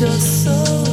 your soul.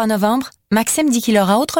3 novembre, Maxime dit qu'il aura autre...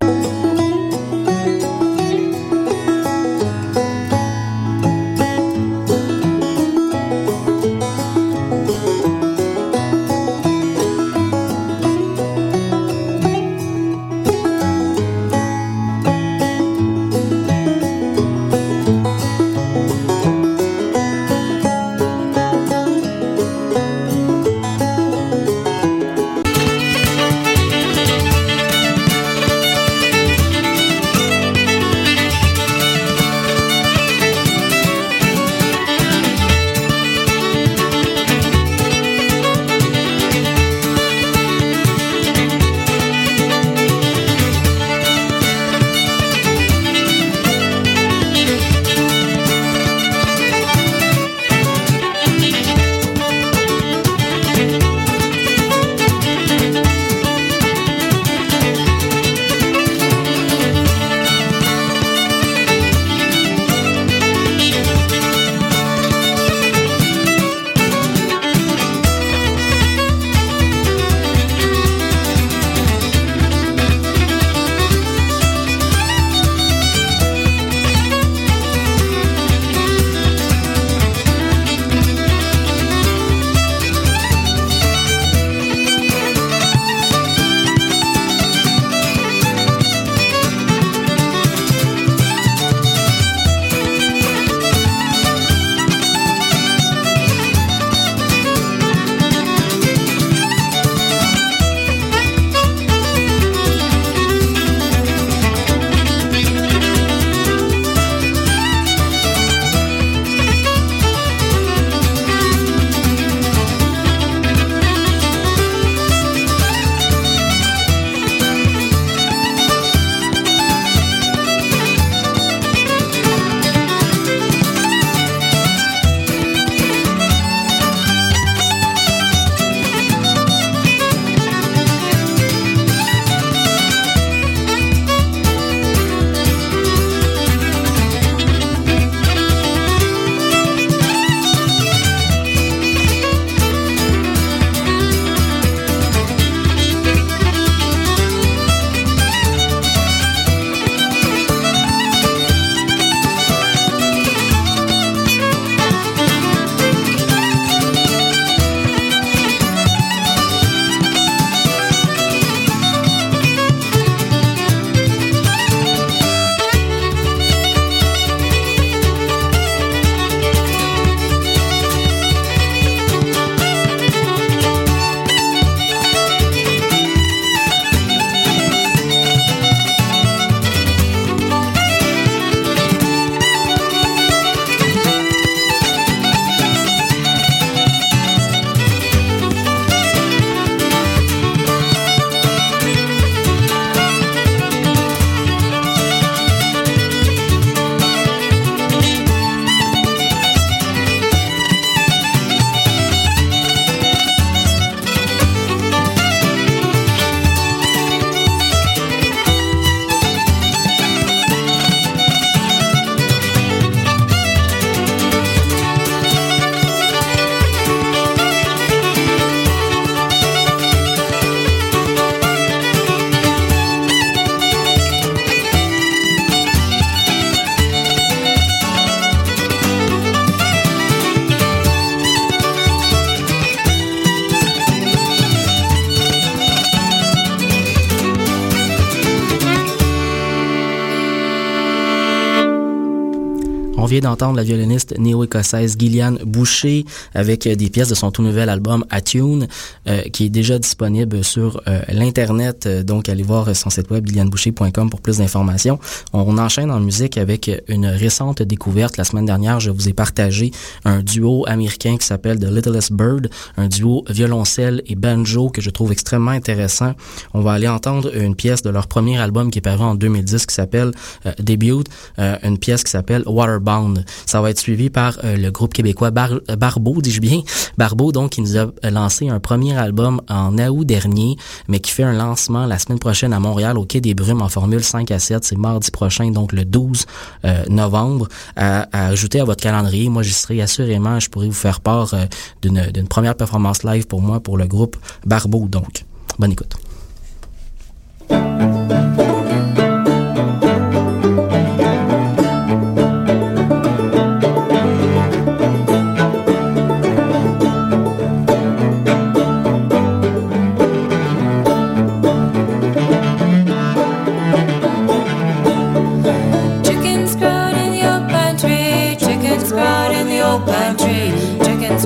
vient d'entendre la violoniste néo-écossaise Gillian Boucher avec euh, des pièces de son tout nouvel album Attune, euh, qui est déjà disponible sur euh, l'internet. Donc, allez voir son site web gillianboucher.com pour plus d'informations. On, enchaîne en musique avec une récente découverte. La semaine dernière, je vous ai partagé un duo américain qui s'appelle The Littlest Bird, un duo violoncelle et banjo que je trouve extrêmement intéressant. On va aller entendre une pièce de leur premier album qui est paru en 2010 qui s'appelle Debut, une pièce qui s'appelle Waterbound ça va être suivi par euh, le groupe québécois Barbeau, dis-je bien. Barbeau, donc, qui nous a lancé un premier album en août dernier, mais qui fait un lancement la semaine prochaine à Montréal au Quai des Brumes en formule 5 à 7. C'est mardi prochain, donc le 12 euh, novembre. À, à votre calendrier, moi, j'y serai assurément. Je pourrais vous faire part euh, d'une première performance live pour moi, pour le groupe Barbeau, donc. Bonne écoute.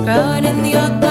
sprout in the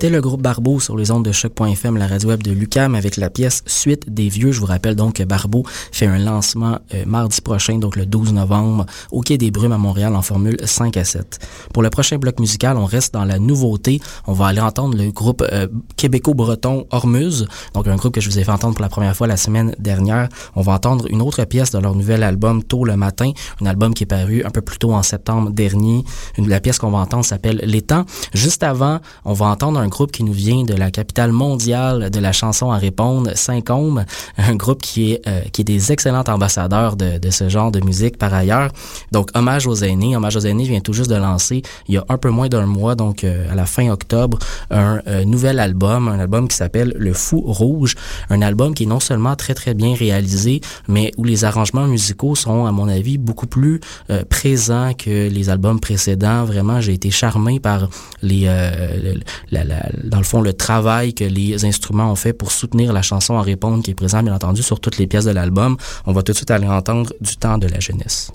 C'était le groupe Barbeau sur les ondes de choc.fm, la radio web de Lucam, avec la pièce Suite des Vieux. Je vous rappelle donc que Barbeau fait un lancement euh, mardi prochain, donc le 12 novembre, au Quai des Brumes à Montréal en formule 5 à 7. Pour le prochain bloc musical, on reste dans la nouveauté. On va aller entendre le groupe euh, québéco-breton Hormuz, donc un groupe que je vous ai fait entendre pour la première fois la semaine dernière. On va entendre une autre pièce de leur nouvel album Tôt le matin, un album qui est paru un peu plus tôt en septembre dernier. La pièce qu'on va entendre s'appelle Les temps. Juste avant, on va entendre un groupe qui nous vient de la capitale mondiale de la chanson à répondre, Saint-Côme, un groupe qui est euh, qui est des excellents ambassadeurs de, de, ce genre de musique par ailleurs. Donc hommage aux aînés, hommage aux aînés vient tout juste de lancer il y a un peu moins d'un mois, donc euh, à la fin octobre, un euh, nouvel album, un album qui s'appelle Le Fou Rouge, un album qui est non seulement très très bien réalisé, mais où les arrangements musicaux sont à mon avis beaucoup plus présents que les albums précédents. Vraiment, j'ai été charmé par les la, la, dans le fond, le travail que les instruments ont fait pour soutenir la chanson à répondre qui est présent, bien entendu, sur toutes les pièces de l'album. On va tout de suite aller entendre du temps de la jeunesse.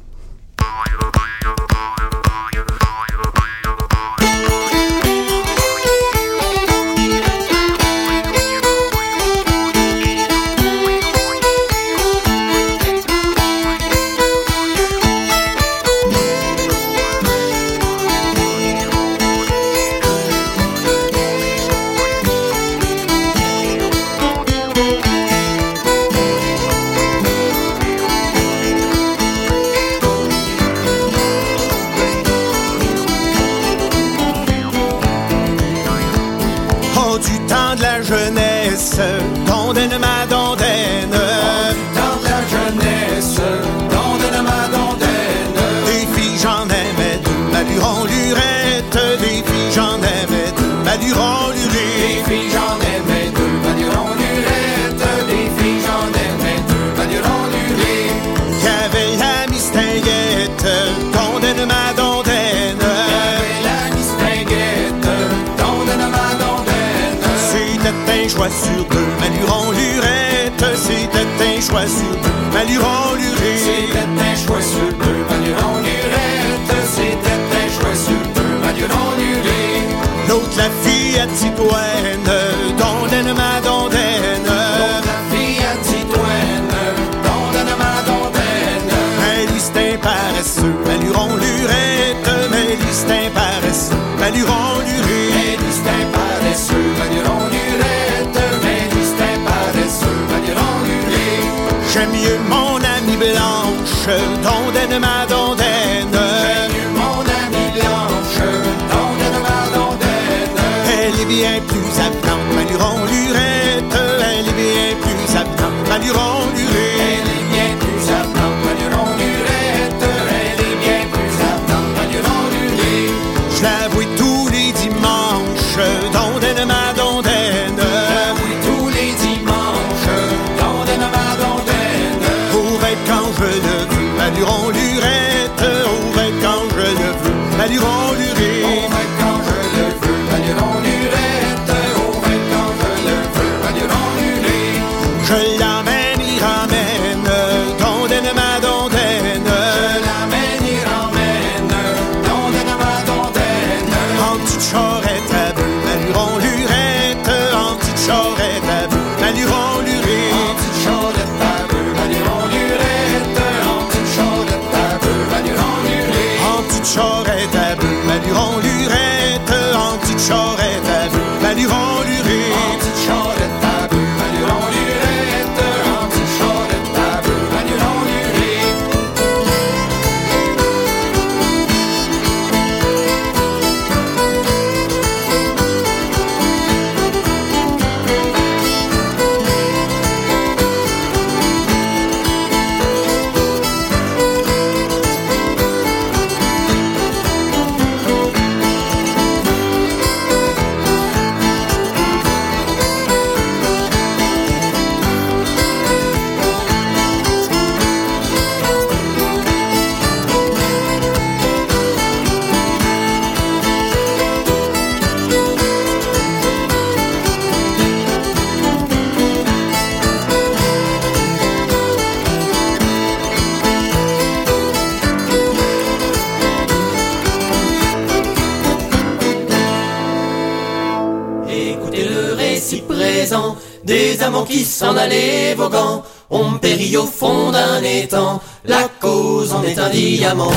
En est un diamant.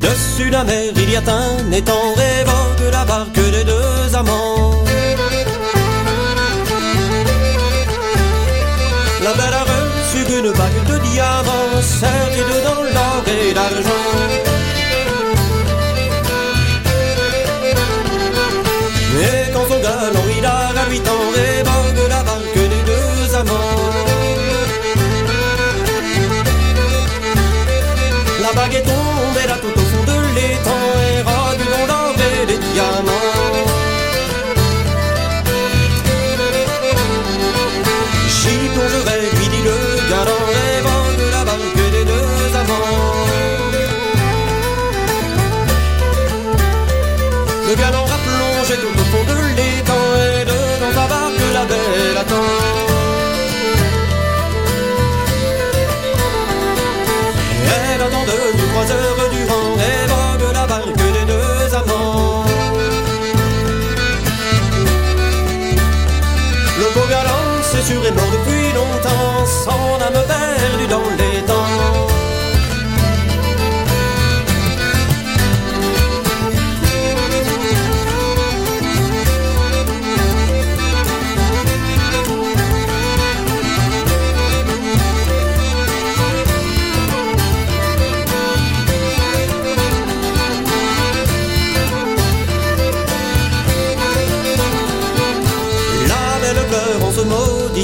Dessus la mer, il y a un étang rêvant que la barque des deux amants. La belle a reçu une bague de diamants, serrée dedans l'or et l'argent.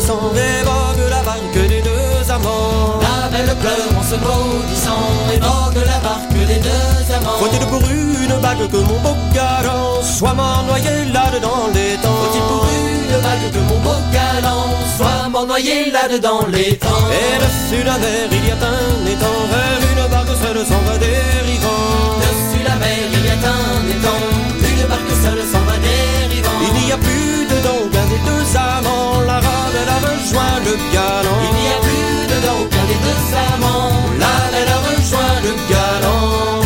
Maudissant, rêvant de la barque des deux amants. La belle pleure en se maudissant et vogue la barque des deux amants. Faut-il pour une bague que mon beau galant soit mort noyé là-dedans les temps? Faut-il pour une bague que mon beau galant soit mort noyé là-dedans les temps? Et dessus la mer il y a un étang vers une barque seule s'en va dérivant Dessus la mer il y a un étang Une barque seule s'en va dérivant Il n'y a plus aucun des deux amants La elle a rejoint le galant Il n'y a plus dedans aucun des deux amants. La belle a rejoint le galant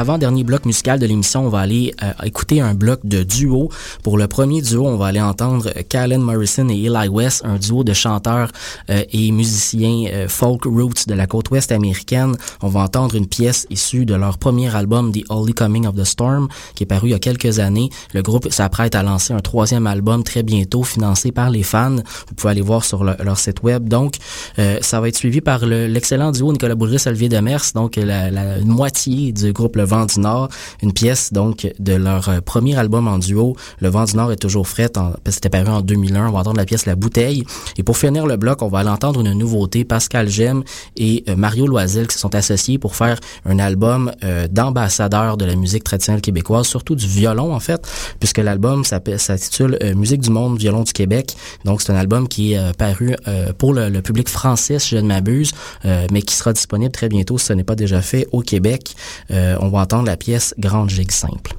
l'avant-dernier bloc musical de l'émission, on va aller euh, écouter un bloc de duo. Pour le premier duo, on va aller entendre Callan Morrison et Eli West, un duo de chanteurs euh, et musiciens euh, folk roots de la côte ouest américaine. On va entendre une pièce issue de leur premier album, The Holy Coming of the Storm, qui est paru il y a quelques années. Le groupe s'apprête à lancer un troisième album très bientôt, financé par les fans. Vous pouvez aller voir sur le- leur site web. Donc, euh, ça va être suivi par le- l'excellent duo Nicolas Boulris, Olivier Demers, donc la, la moitié du groupe Le Vent du Nord, une pièce donc de leur euh, premier album en duo. Le Vent du Nord est toujours que c'était paru en 2001. On va entendre la pièce La Bouteille. Et pour finir le bloc, on va aller entendre une nouveauté. Pascal Gem et euh, Mario Loisel qui se sont associés pour faire un album euh, d'ambassadeurs de la musique traditionnelle québécoise, surtout du violon en fait, puisque l'album s'intitule Musique du monde, violon du Québec. Donc c'est un album qui est paru pour le, public français, si je ne m'abuse, mais qui sera disponible très bientôt si ce n'est pas déjà fait au Québec. Entendre la pièce Grande Gigue Simple.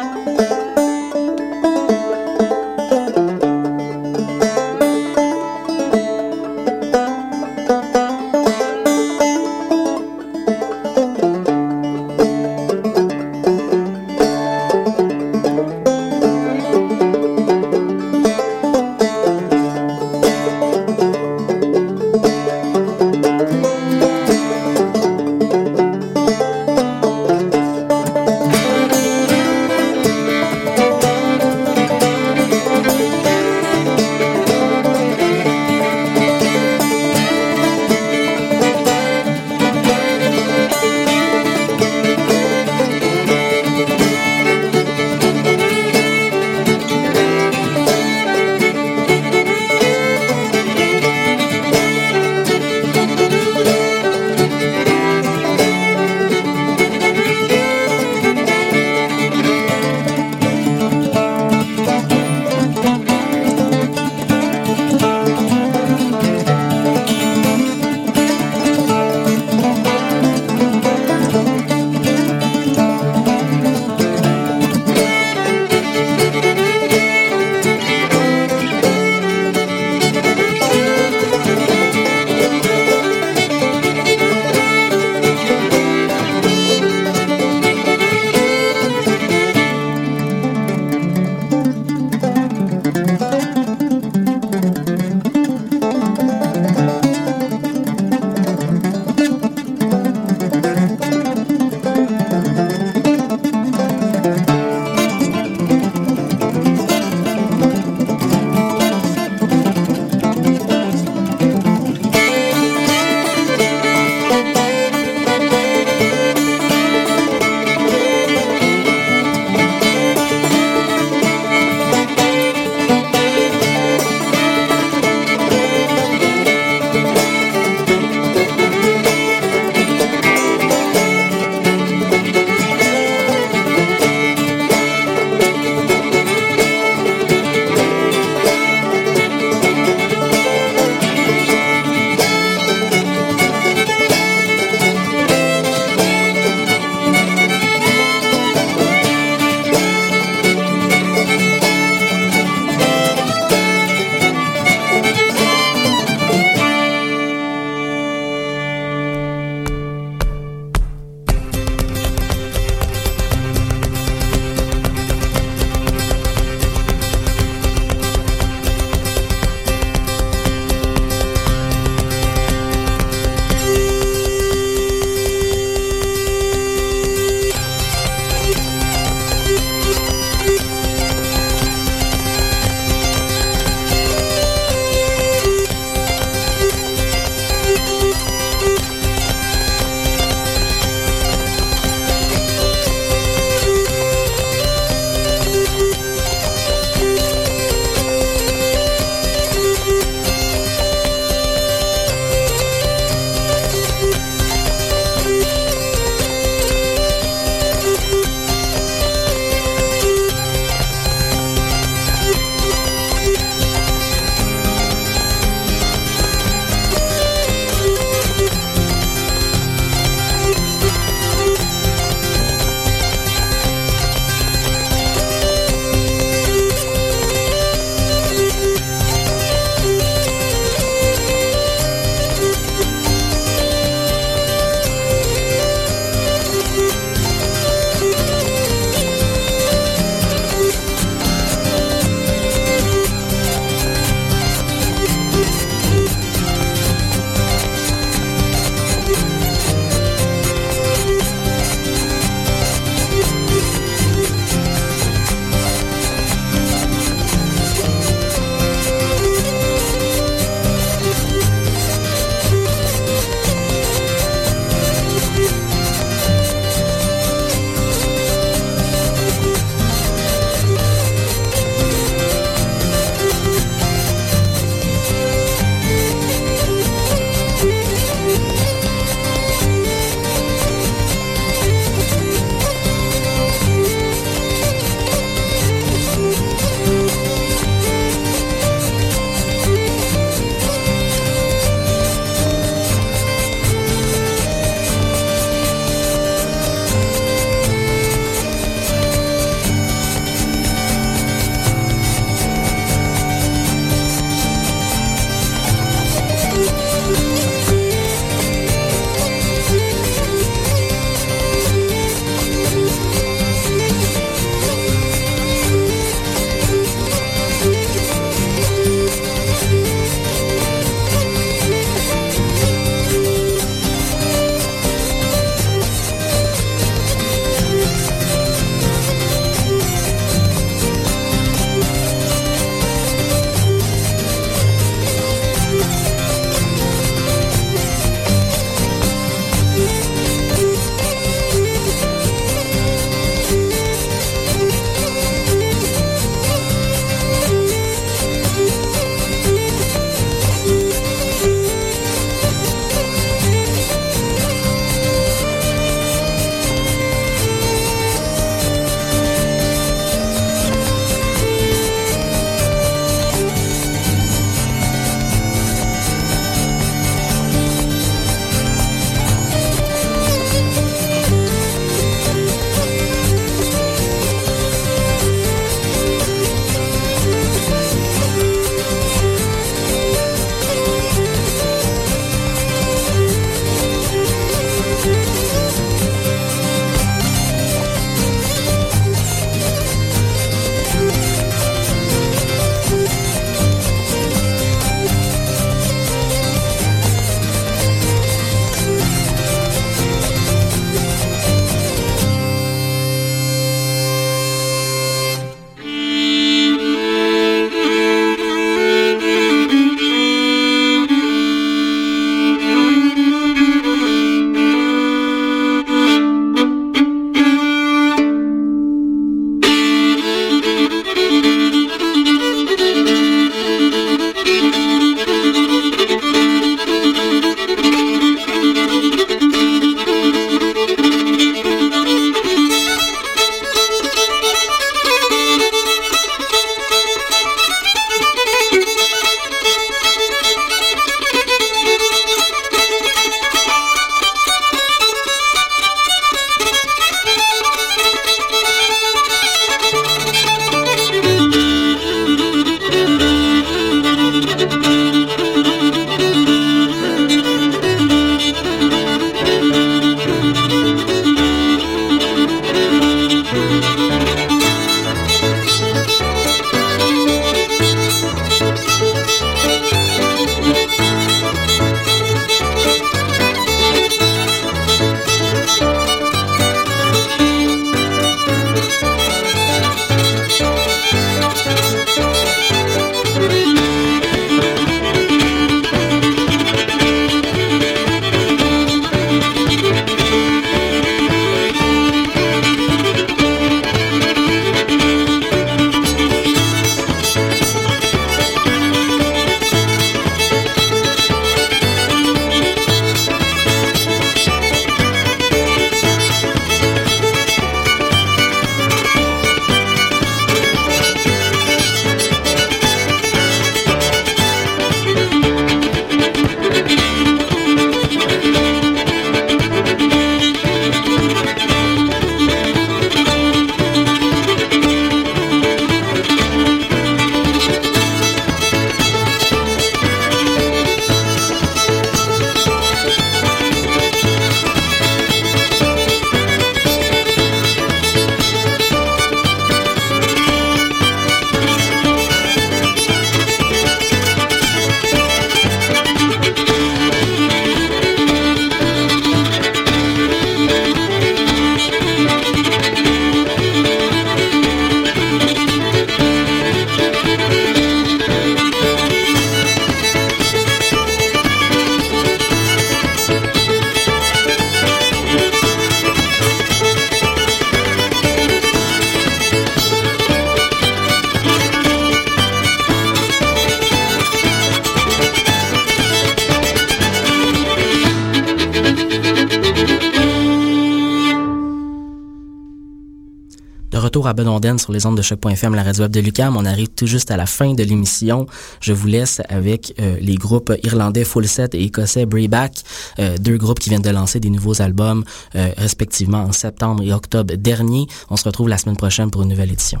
Sur les ondes de choc.fm, la radio web de Lucam. On arrive tout juste à la fin de l'émission. Je vous laisse avec euh, les groupes irlandais Full Set et écossais Brayback, euh, deux groupes qui viennent de lancer des nouveaux albums respectivement en septembre et octobre dernier. On se retrouve la semaine prochaine pour une nouvelle édition.